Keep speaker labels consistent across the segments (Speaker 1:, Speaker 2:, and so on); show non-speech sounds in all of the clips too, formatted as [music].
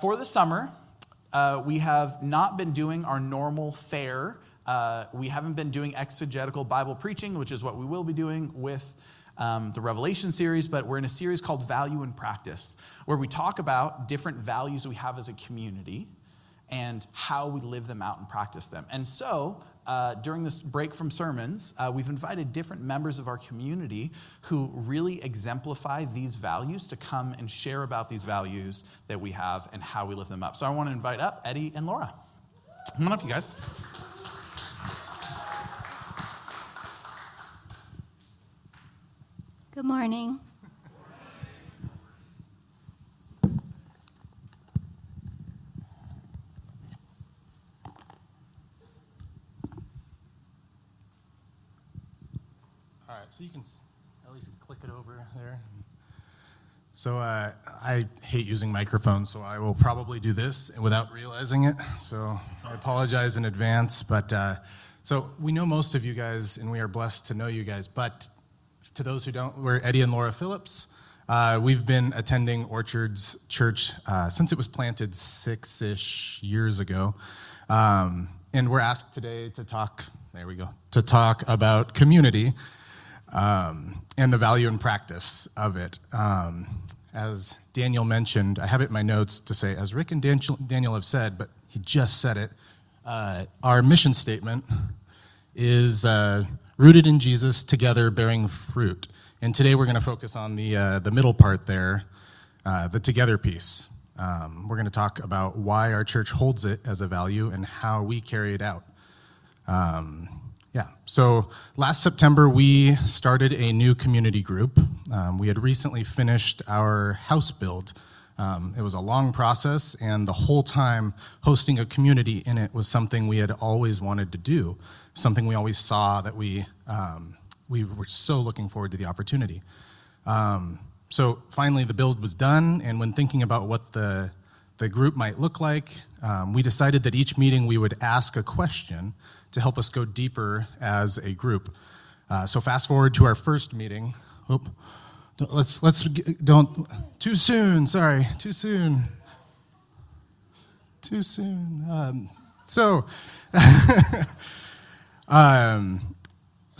Speaker 1: for the summer, uh, we have not been doing our normal fare. Uh, we haven't been doing exegetical Bible preaching, which is what we will be doing with um, the Revelation series, but we're in a series called Value and Practice, where we talk about different values we have as a community and how we live them out and practice them. And so, uh, during this break from sermons, uh, we've invited different members of our community who really exemplify these values to come and share about these values that we have and how we live them up. So, I want to invite up Eddie and Laura. Come on up, you guys.
Speaker 2: Good morning.
Speaker 3: Right, so you can at least click it over there. So uh, I hate using microphones, so I will probably do this without realizing it. So I apologize in advance. But uh, so we know most of you guys, and we are blessed to know you guys. But to those who don't, we're Eddie and Laura Phillips. Uh, we've been attending Orchards Church uh, since it was planted six ish years ago. Um, and we're asked today to talk, there we go, to talk about community um, and the value and practice of it. Um, as Daniel mentioned, I have it in my notes to say, as Rick and Daniel, have said, but he just said it, uh, our mission statement is uh, rooted in Jesus, together bearing fruit. And today we're going to focus on the, uh, the middle part there, uh, the together piece. Um, we're going to talk about why our church holds it as a value and how we carry it out. Um, yeah, so last September we started a new community group. Um, we had recently finished our house build. Um, it was a long process, and the whole time hosting a community in it was something we had always wanted to do, something we always saw that we, um, we were so looking forward to the opportunity. Um, so finally, the build was done, and when thinking about what the, the group might look like, um, we decided that each meeting we would ask a question to help us go deeper as a group. Uh, so fast forward to our first meeting. Oop, don't, let's let's don't too soon. Sorry, too soon. Too soon. Um, so. [laughs] um,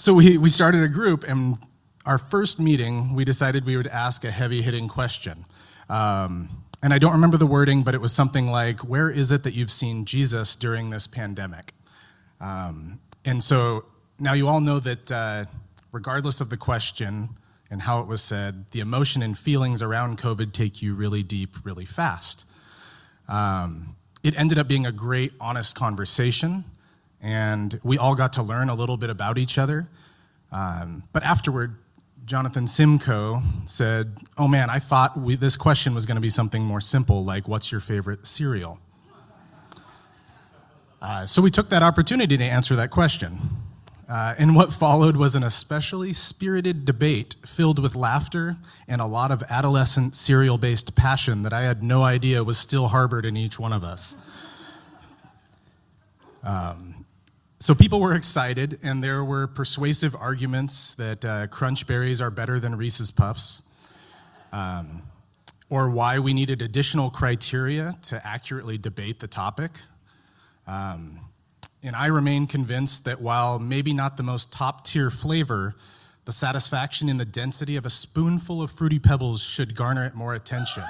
Speaker 3: so we, we started a group, and our first meeting, we decided we would ask a heavy hitting question. Um, and I don't remember the wording, but it was something like, Where is it that you've seen Jesus during this pandemic? Um, and so now you all know that uh, regardless of the question and how it was said, the emotion and feelings around COVID take you really deep, really fast. Um, it ended up being a great, honest conversation, and we all got to learn a little bit about each other. Um, but afterward, Jonathan Simcoe said, Oh man, I thought we, this question was going to be something more simple, like, What's your favorite cereal? Uh, so we took that opportunity to answer that question. Uh, and what followed was an especially spirited debate filled with laughter and a lot of adolescent cereal based passion that I had no idea was still harbored in each one of us. Um, so people were excited, and there were persuasive arguments that uh, Crunch Berries are better than Reese's Puffs, um, or why we needed additional criteria to accurately debate the topic. Um, and I remain convinced that while maybe not the most top tier flavor, the satisfaction in the density of a spoonful of Fruity Pebbles should garner it more attention.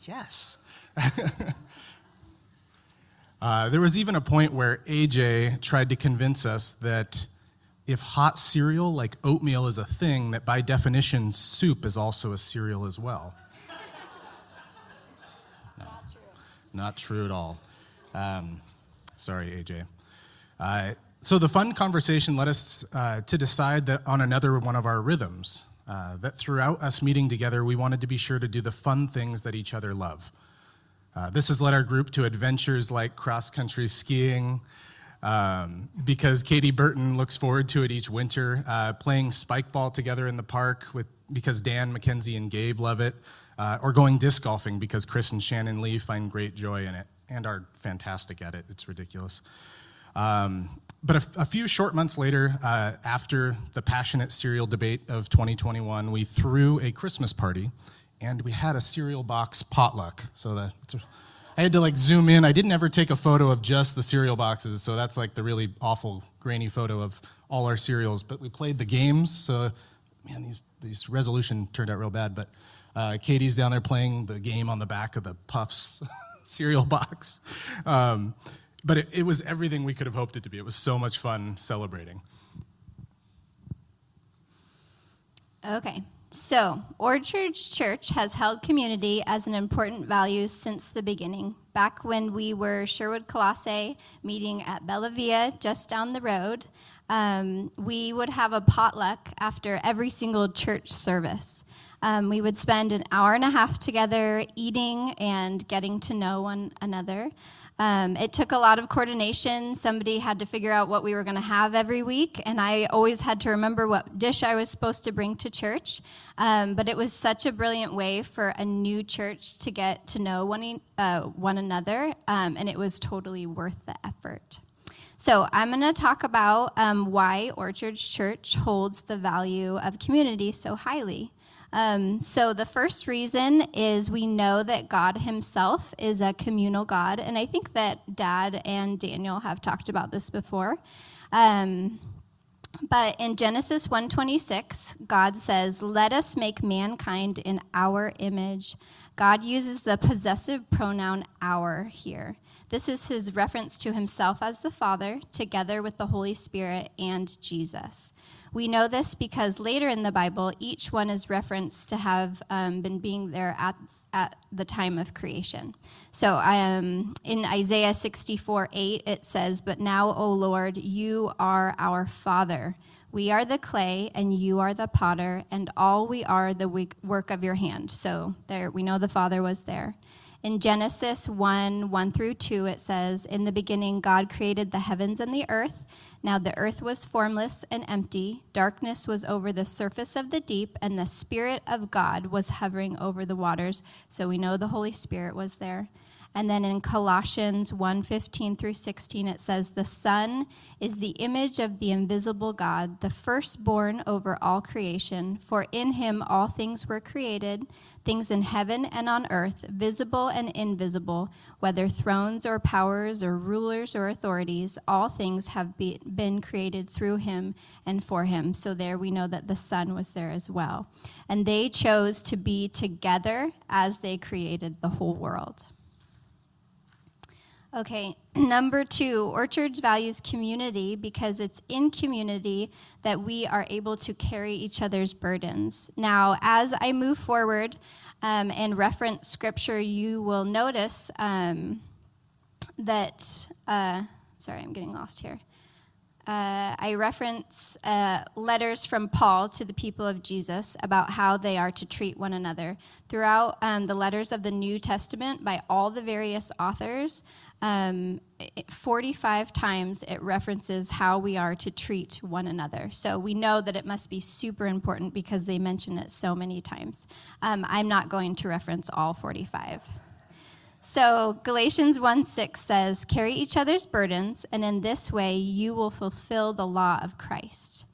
Speaker 3: yes. [laughs] uh, there was even a point where AJ tried to convince us that if hot cereal like oatmeal is a thing, that by definition, soup is also a cereal as well. Not true at all. Um, sorry, AJ. Uh, so the fun conversation led us uh, to decide that on another one of our rhythms. Uh, that throughout us meeting together, we wanted to be sure to do the fun things that each other love. Uh, this has led our group to adventures like cross country skiing, um, because Katie Burton looks forward to it each winter, uh, playing spike ball together in the park with, because Dan, Mackenzie, and Gabe love it uh, or going disc golfing because Chris and Shannon Lee find great joy in it and are fantastic at it. It's ridiculous. Um, but a, a, few short months later, uh, after the passionate cereal debate of 2021, we threw a Christmas party and we had a cereal box potluck. So that I had to like zoom in. I didn't ever take a photo of just the cereal boxes, so that's like the really awful grainy photo of all our cereals. But we played the games, so man, these these resolution turned out real bad. But uh, Katie's down there playing the game on the back of the Puffs [laughs] cereal box. Um, but it, it was everything we could have hoped it to be. It was so much fun celebrating.
Speaker 2: Okay, so Orchard Church has held community as an important value since the beginning. Back when we were Sherwood Colossae meeting at Bella Via, just down the road, um, we would have a potluck after every single church service. Um, we would spend an hour and a half together eating and getting to know one another. Um, it took a lot of coordination. Somebody had to figure out what we were going to have every week, and I always had to remember what dish I was supposed to bring to church. Um, but it was such a brilliant way for a new church to get to know one, uh, one another, um, and it was totally worth the effort. So, I'm going to talk about um, why Orchard Church holds the value of community so highly. Um, so, the first reason is we know that God Himself is a communal God. And I think that Dad and Daniel have talked about this before. Um, but in Genesis 1:26, God says, "Let us make mankind in our image." God uses the possessive pronoun our here. This is his reference to himself as the Father together with the Holy Spirit and Jesus. We know this because later in the Bible, each one is referenced to have um, been being there at, at the time of creation. So um, in Isaiah 64 8, it says, But now, O Lord, you are our Father. We are the clay, and you are the potter, and all we are the work of your hand. So there, we know the Father was there. In Genesis 1 1 through 2, it says, In the beginning, God created the heavens and the earth. Now the earth was formless and empty, darkness was over the surface of the deep, and the Spirit of God was hovering over the waters. So we know the Holy Spirit was there. And then in Colossians 1:15 through 16 it says the son is the image of the invisible God, the firstborn over all creation, for in him all things were created, things in heaven and on earth, visible and invisible, whether thrones or powers or rulers or authorities, all things have be, been created through him and for him. So there we know that the son was there as well. And they chose to be together as they created the whole world. Okay, [clears throat] number two, Orchards values community because it's in community that we are able to carry each other's burdens. Now, as I move forward um, and reference scripture, you will notice um, that, uh, sorry, I'm getting lost here uh, I reference uh, letters from Paul to the people of Jesus about how they are to treat one another. Throughout um, the letters of the New Testament by all the various authors, um, 45 times it references how we are to treat one another. So we know that it must be super important because they mention it so many times. Um, I'm not going to reference all 45. So Galatians 1 6 says, Carry each other's burdens, and in this way you will fulfill the law of Christ.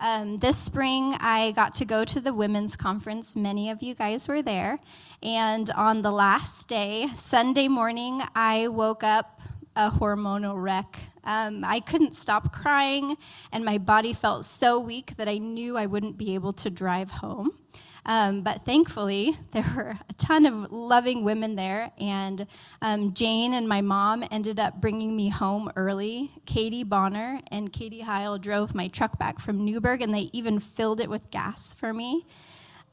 Speaker 2: Um, this spring, I got to go to the women's conference. Many of you guys were there. And on the last day, Sunday morning, I woke up a hormonal wreck. Um, I couldn't stop crying, and my body felt so weak that I knew I wouldn't be able to drive home. Um, but thankfully, [laughs] there were a ton of loving women there, and um, Jane and my mom ended up bringing me home early. Katie Bonner and Katie Heil drove my truck back from Newberg, and they even filled it with gas for me.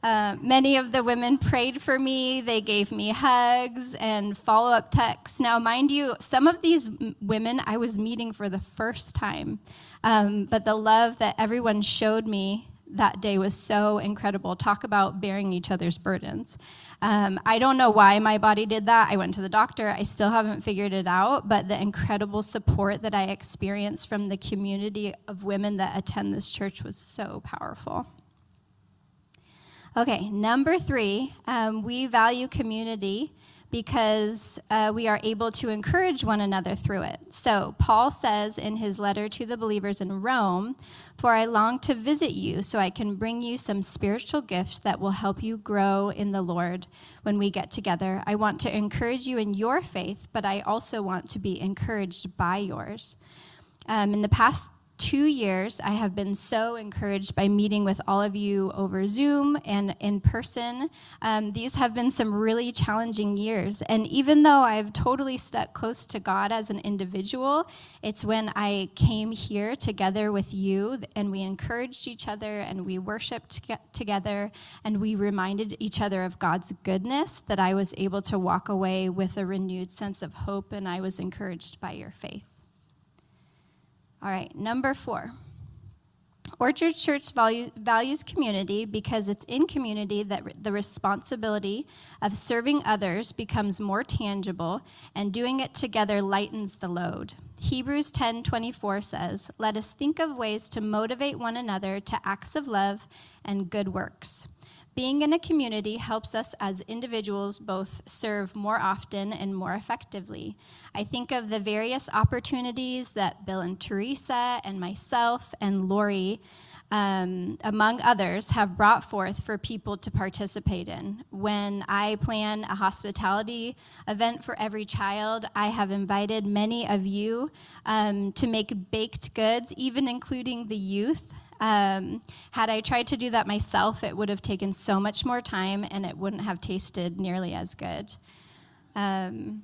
Speaker 2: Uh, many of the women prayed for me. They gave me hugs and follow up texts. Now, mind you, some of these women I was meeting for the first time, um, but the love that everyone showed me that day was so incredible. Talk about bearing each other's burdens. Um, I don't know why my body did that. I went to the doctor. I still haven't figured it out, but the incredible support that I experienced from the community of women that attend this church was so powerful. Okay, number three, um, we value community because uh, we are able to encourage one another through it. So, Paul says in his letter to the believers in Rome, For I long to visit you so I can bring you some spiritual gift that will help you grow in the Lord when we get together. I want to encourage you in your faith, but I also want to be encouraged by yours. Um, in the past two years, I have been so encouraged by meeting with all of you over Zoom and in person. Um, these have been some really challenging years. And even though I've totally stuck close to God as an individual, it's when I came here together with you and we encouraged each other and we worshiped together and we reminded each other of God's goodness that I was able to walk away with a renewed sense of hope and I was encouraged by your faith. All right, number four. Orchard Church value, values community because it's in community that re- the responsibility of serving others becomes more tangible and doing it together lightens the load. Hebrews 10:24 says, "Let us think of ways to motivate one another to acts of love and good works." Being in a community helps us as individuals both serve more often and more effectively. I think of the various opportunities that Bill and Teresa and myself and Lori, um, among others, have brought forth for people to participate in. When I plan a hospitality event for every child, I have invited many of you um, to make baked goods, even including the youth. Um, had I tried to do that myself, it would have taken so much more time and it wouldn't have tasted nearly as good. Um,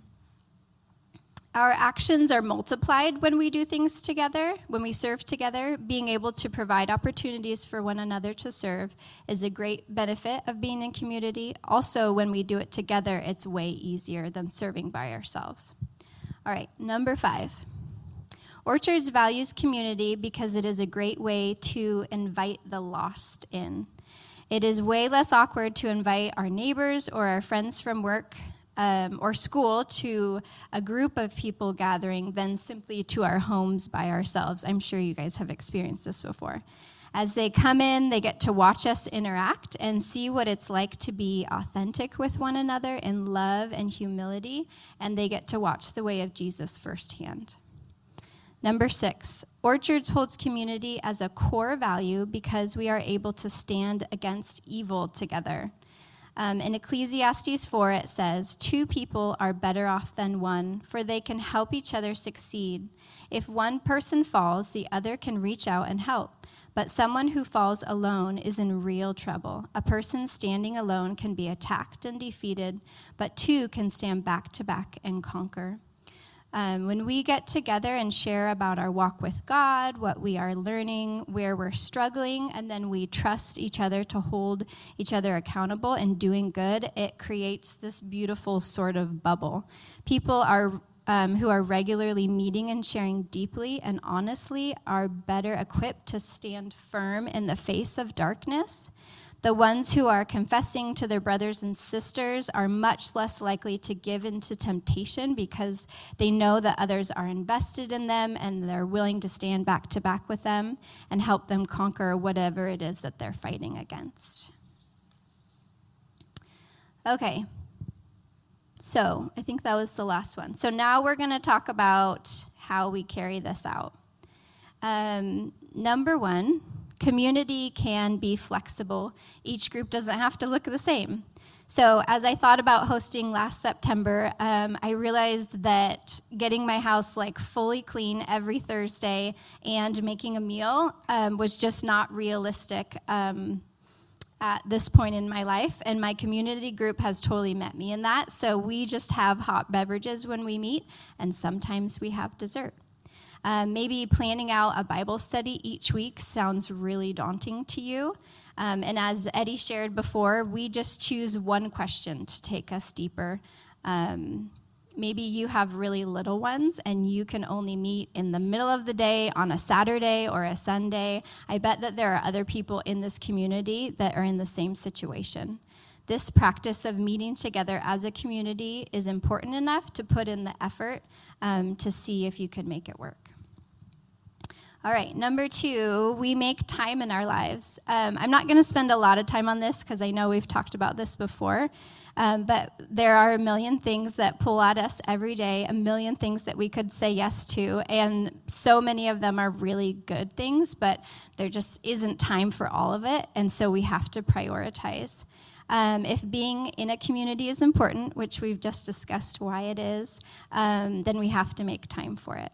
Speaker 2: our actions are multiplied when we do things together, when we serve together. Being able to provide opportunities for one another to serve is a great benefit of being in community. Also, when we do it together, it's way easier than serving by ourselves. All right, number five. Orchards values community because it is a great way to invite the lost in. It is way less awkward to invite our neighbors or our friends from work um, or school to a group of people gathering than simply to our homes by ourselves. I'm sure you guys have experienced this before. As they come in, they get to watch us interact and see what it's like to be authentic with one another in love and humility, and they get to watch the way of Jesus firsthand. Number six, Orchards holds community as a core value because we are able to stand against evil together. Um, in Ecclesiastes 4, it says, Two people are better off than one, for they can help each other succeed. If one person falls, the other can reach out and help. But someone who falls alone is in real trouble. A person standing alone can be attacked and defeated, but two can stand back to back and conquer. Um, when we get together and share about our walk with God, what we are learning, where we're struggling, and then we trust each other to hold each other accountable and doing good, it creates this beautiful sort of bubble. People are um, who are regularly meeting and sharing deeply and honestly are better equipped to stand firm in the face of darkness the ones who are confessing to their brothers and sisters are much less likely to give in to temptation because they know that others are invested in them and they're willing to stand back to back with them and help them conquer whatever it is that they're fighting against. Okay, so I think that was the last one. So now we're going to talk about how we carry this out. Um, number one, community can be flexible. Each group doesn't have to look the same. So, as I thought about hosting last September, um, I realized that getting my house like fully clean every Thursday and making a meal um, was just not realistic um, at this point in my life. And my community group has totally met me in that. So, we just have hot beverages when we meet, and sometimes we have dessert. Um, maybe planning out a Bible study each week sounds really daunting to you. Um, and as Eddie shared before, we just choose one question to take us deeper. Um, maybe you have really little ones and you can only meet in the middle of the day on a Saturday or a Sunday. I bet that there are other people in this community that are in the same situation. This practice of meeting together as a community is important enough to put in the effort um, to see if you can make it work. All right, number two, we make time in our lives. Um, I'm not going to spend a lot of time on this because I know we've talked about this before, um, but there are a million things that pull at us every day, a million things that we could say yes to, and so many of them are really good things, but there just isn't time for all of it, and so we have to prioritize. Um, if being in a community is important, which we've just discussed why it is, um, then we have to make time for it.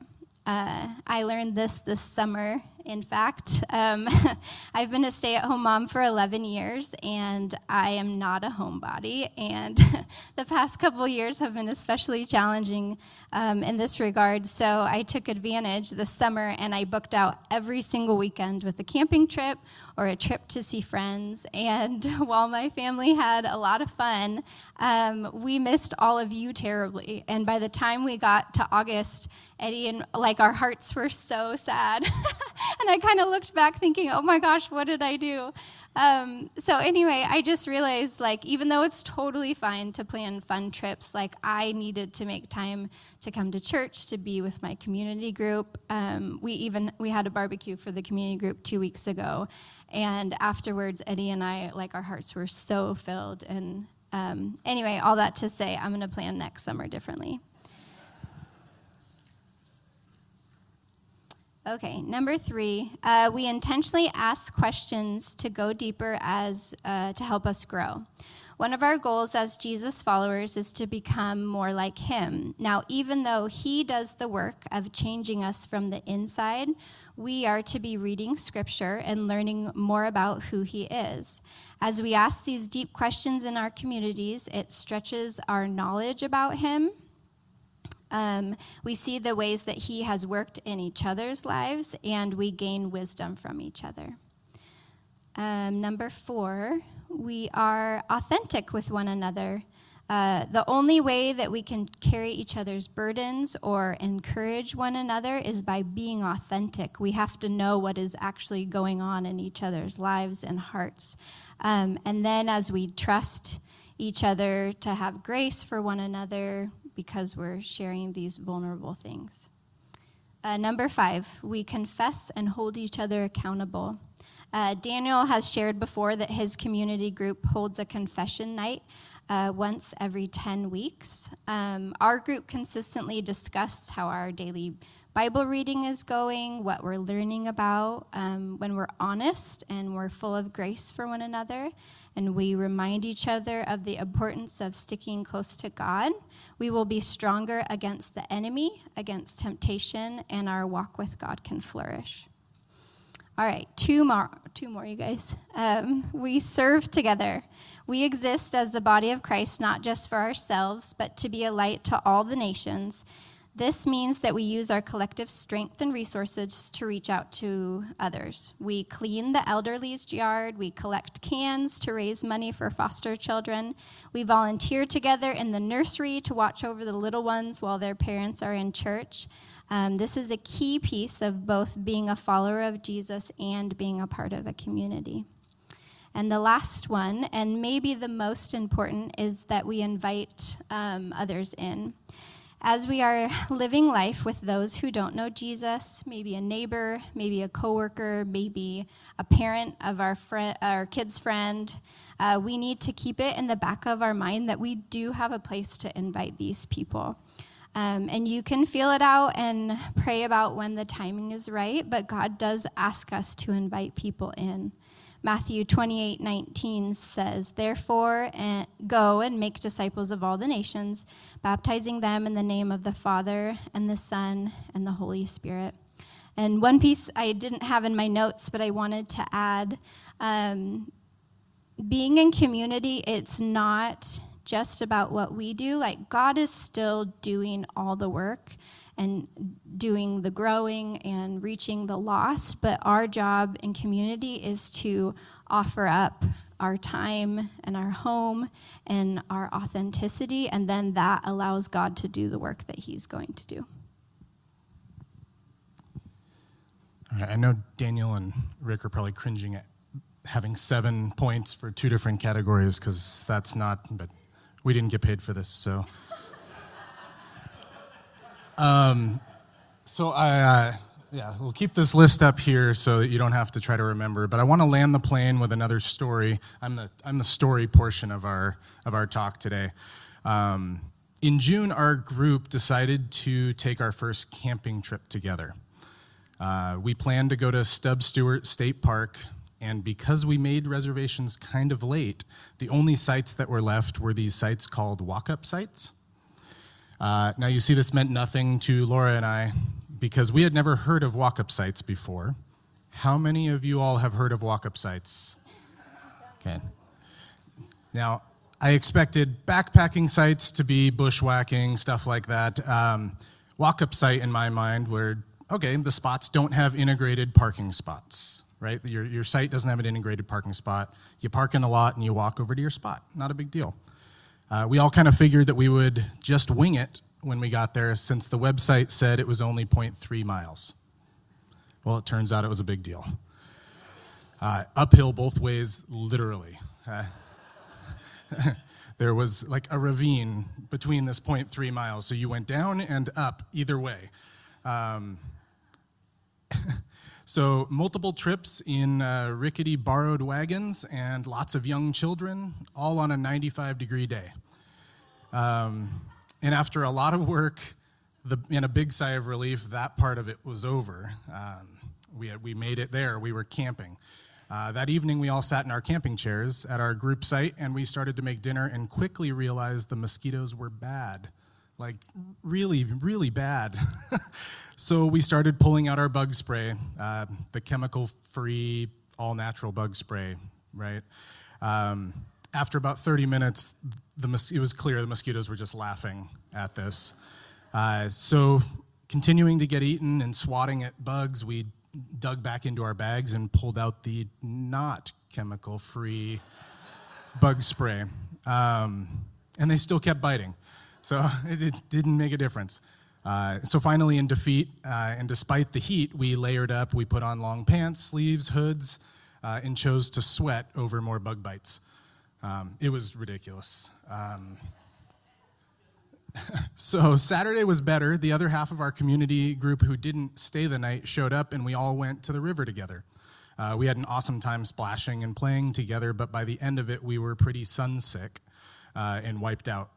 Speaker 2: Uh, I learned this this summer, in fact. Um, [laughs] I've been a stay at home mom for 11 years, and I am not a homebody. And [laughs] the past couple years have been especially challenging um, in this regard. So I took advantage this summer and I booked out every single weekend with a camping trip or a trip to see friends. And [laughs] while my family had a lot of fun, um, we missed all of you terribly. And by the time we got to August, Eddie and like our hearts were so sad. [laughs] and I kind of looked back thinking, oh my gosh, what did I do? Um, so anyway, I just realized like even though it's totally fine to plan fun trips, like I needed to make time to come to church to be with my community group. Um, we even we had a barbecue for the community group two weeks ago, and afterwards, Eddie and I, like, our hearts were so filled. And um, anyway, all that to say, I'm going to plan next summer differently. Okay, number three, uh, we intentionally ask questions to go deeper as uh, to help us grow. One of our goals as Jesus followers is to become more like him. Now, even though he does the work of changing us from the inside, we are to be reading scripture and learning more about who he is. As we ask these deep questions in our communities, it stretches our knowledge about him. Um, we see the ways that he has worked in each other's lives, and we gain wisdom from each other. Um, number four, we are authentic with one another. Uh, the only way that we can carry each other's burdens or encourage one another is by being authentic. We have to know what is actually going on in each other's lives and hearts. Um, and then, as we trust each other to have grace for one another because we're sharing these vulnerable things. Uh, number five, we confess and hold each other accountable. Uh, Daniel has shared before that his community group holds a confession night uh, once every 10 weeks. Um, our group consistently discusses how our daily Bible reading is going, what we're learning about, um, when we're honest and we're full of grace for one another, and we remind each other of the importance of sticking close to God, we will be stronger against the enemy, against temptation, and our walk with God can flourish. All right, two more, two more, you guys. Um, we serve together. We exist as the body of Christ, not just for ourselves, but to be a light to all the nations. This means that we use our collective strength and resources to reach out to others. We clean the elderly's yard, we collect cans to raise money for foster children, we volunteer together in the nursery to watch over the little ones while their parents are in church. Um, this is a key piece of both being a follower of Jesus and being a part of a community. And the last one, and maybe the most important, is that we invite um, others in. As we are living life with those who don't know Jesus, maybe a neighbor, maybe a coworker, maybe a parent of our friend, our kid's friend, uh, we need to keep it in the back of our mind that we do have a place to invite these people. Um, and you can feel it out and pray about when the timing is right, but God does ask us to invite people in. Matthew 28 19 says, Therefore, go and make disciples of all the nations, baptizing them in the name of the Father, and the Son, and the Holy Spirit. And one piece I didn't have in my notes, but I wanted to add um, being in community, it's not just about what we do. Like, God is still doing all the work and doing the growing and reaching the lost, but our job in community is to offer up our time and our home and our authenticity, and then that allows God to do the work that He's going to do.
Speaker 3: All right, I know Daniel and Rick are probably cringing at having seven points for two different categories because that's not, but we didn't get paid for this, so. Um, so I, uh, yeah, we'll keep this list up here so that you don't have to try to remember. But I want to land the plane with another story. I'm the I'm the story portion of our of our talk today. Um, in June, our group decided to take our first camping trip together. Uh, we planned to go to Stub Stewart State Park, and because we made reservations kind of late, the only sites that were left were these sites called walk up sites. Uh, now, you see, this meant nothing to Laura and I because we had never heard of walk up sites before. How many of you all have heard of walk up sites? Okay. Now, I expected backpacking sites to be bushwhacking, stuff like that. Um, walk up site, in my mind, where, okay, the spots don't have integrated parking spots, right? Your, your site doesn't have an integrated parking spot. You park in the lot and you walk over to your spot. Not a big deal. Uh, we all kind of figured that we would just wing it when we got there since the website said it was only 0.3 miles. Well, it turns out it was a big deal. Uh, uphill both ways, literally. Uh, [laughs] there was like a ravine between this 0.3 miles, so you went down and up either way. Um, [laughs] so, multiple trips in uh, rickety borrowed wagons and lots of young children, all on a 95 degree day. Um, and after a lot of work, the, in a big sigh of relief, that part of it was over. Um, we, had, we made it there. We were camping. Uh, that evening, we all sat in our camping chairs at our group site and we started to make dinner and quickly realized the mosquitoes were bad. Like, really, really bad. [laughs] so we started pulling out our bug spray, uh, the chemical free, all natural bug spray, right? Um, after about 30 minutes, the, it was clear the mosquitoes were just laughing at this. Uh, so, continuing to get eaten and swatting at bugs, we dug back into our bags and pulled out the not chemical free bug spray. Um, and they still kept biting. So, [laughs] it, it didn't make a difference. Uh, so finally, in defeat, uh, and despite the heat, we layered up. We put on long pants, sleeves, hoods, uh, and chose to sweat over more bug bites. Um, it was ridiculous. Um, [laughs] so Saturday was better. The other half of our community group who didn't stay the night showed up, and we all went to the river together. Uh, we had an awesome time splashing and playing together, but by the end of it, we were pretty sunsick uh, and wiped out.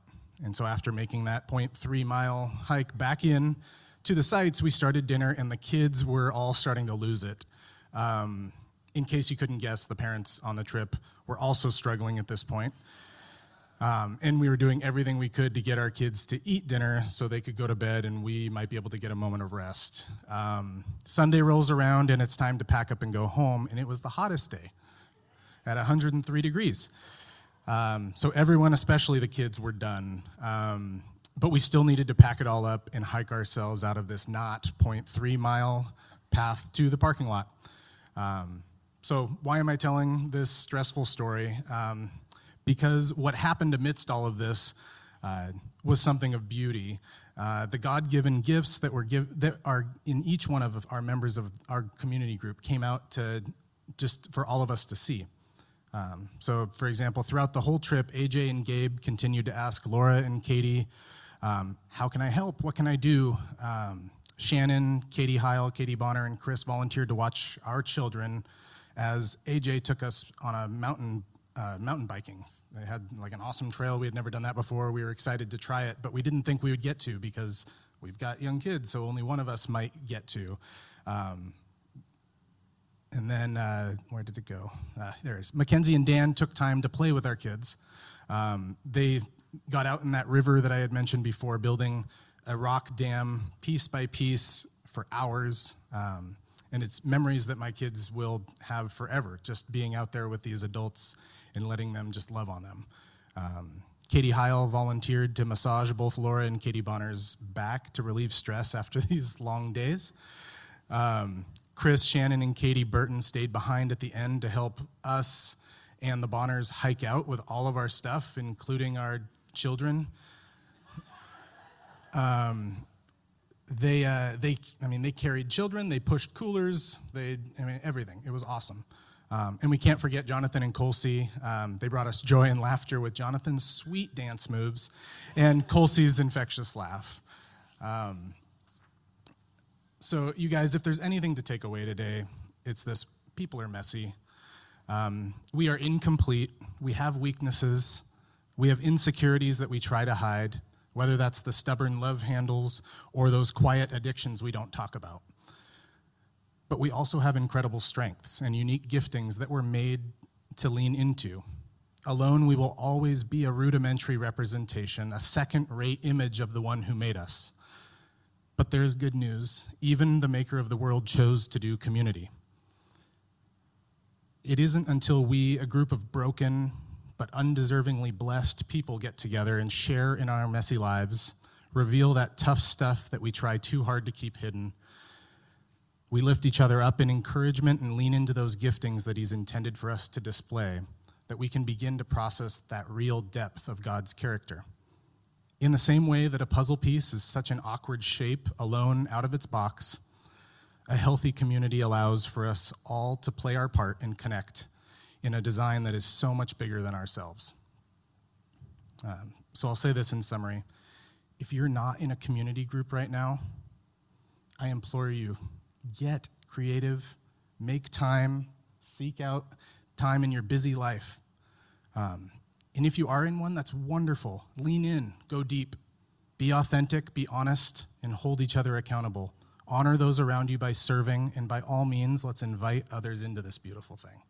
Speaker 3: And so, after making that 0.3 mile hike back in to the sites, we started dinner, and the kids were all starting to lose it. Um, in case you couldn't guess, the parents on the trip were also struggling at this point. Um, and we were doing everything we could to get our kids to eat dinner so they could go to bed and we might be able to get a moment of rest. Um, Sunday rolls around and it's time to pack up and go home, and it was the hottest day at 103 degrees. Um, so everyone, especially the kids, were done. Um, but we still needed to pack it all up and hike ourselves out of this not 0.3 mile path to the parking lot. Um, so, why am I telling this stressful story? Um, because what happened amidst all of this uh, was something of beauty. Uh, the God-given gifts that were give, that are in each one of our members of our community group came out to just for all of us to see. Um, so, for example, throughout the whole trip, AJ and Gabe continued to ask Laura and Katie, um, "How can I help? What can I do?" Um, Shannon, Katie Heil, Katie Bonner, and Chris volunteered to watch our children as AJ took us on a mountain uh, mountain biking. They had like an awesome trail. We had never done that before. We were excited to try it, but we didn't think we would get to because we've got young kids, so only one of us might get to. Um, and then uh, where did it go? Uh, there it is. Mackenzie and Dan took time to play with our kids. Um, they got out in that river that I had mentioned before, building a rock dam piece by piece for hours. Um, and it's memories that my kids will have forever, just being out there with these adults and letting them just love on them. Um, Katie Heil volunteered to massage both Laura and Katie Bonner's back to relieve stress after [laughs] these long days. Um, Chris, Shannon, and Katie Burton stayed behind at the end to help us and the Bonners hike out with all of our stuff, including our children. Um, they, uh, they, I mean, they carried children, they pushed coolers, they, I mean, everything. It was awesome. Um, and we can't forget Jonathan and Colsey. Um, they brought us joy and laughter with Jonathan's sweet dance moves and Colsey's infectious laugh. Um, so, you guys, if there's anything to take away today, it's this people are messy. Um, we are incomplete. We have weaknesses. We have insecurities that we try to hide, whether that's the stubborn love handles or those quiet addictions we don't talk about. But we also have incredible strengths and unique giftings that we're made to lean into. Alone, we will always be a rudimentary representation, a second rate image of the one who made us. But there's good news. Even the maker of the world chose to do community. It isn't until we, a group of broken but undeservingly blessed people, get together and share in our messy lives, reveal that tough stuff that we try too hard to keep hidden. We lift each other up in encouragement and lean into those giftings that He's intended for us to display, that we can begin to process that real depth of God's character. In the same way that a puzzle piece is such an awkward shape alone out of its box, a healthy community allows for us all to play our part and connect in a design that is so much bigger than ourselves. Um, so I'll say this in summary. If you're not in a community group right now, I implore you get creative, make time, seek out time in your busy life. Um, and if you are in one, that's wonderful. Lean in, go deep, be authentic, be honest, and hold each other accountable. Honor those around you by serving, and by all means, let's invite others into this beautiful thing.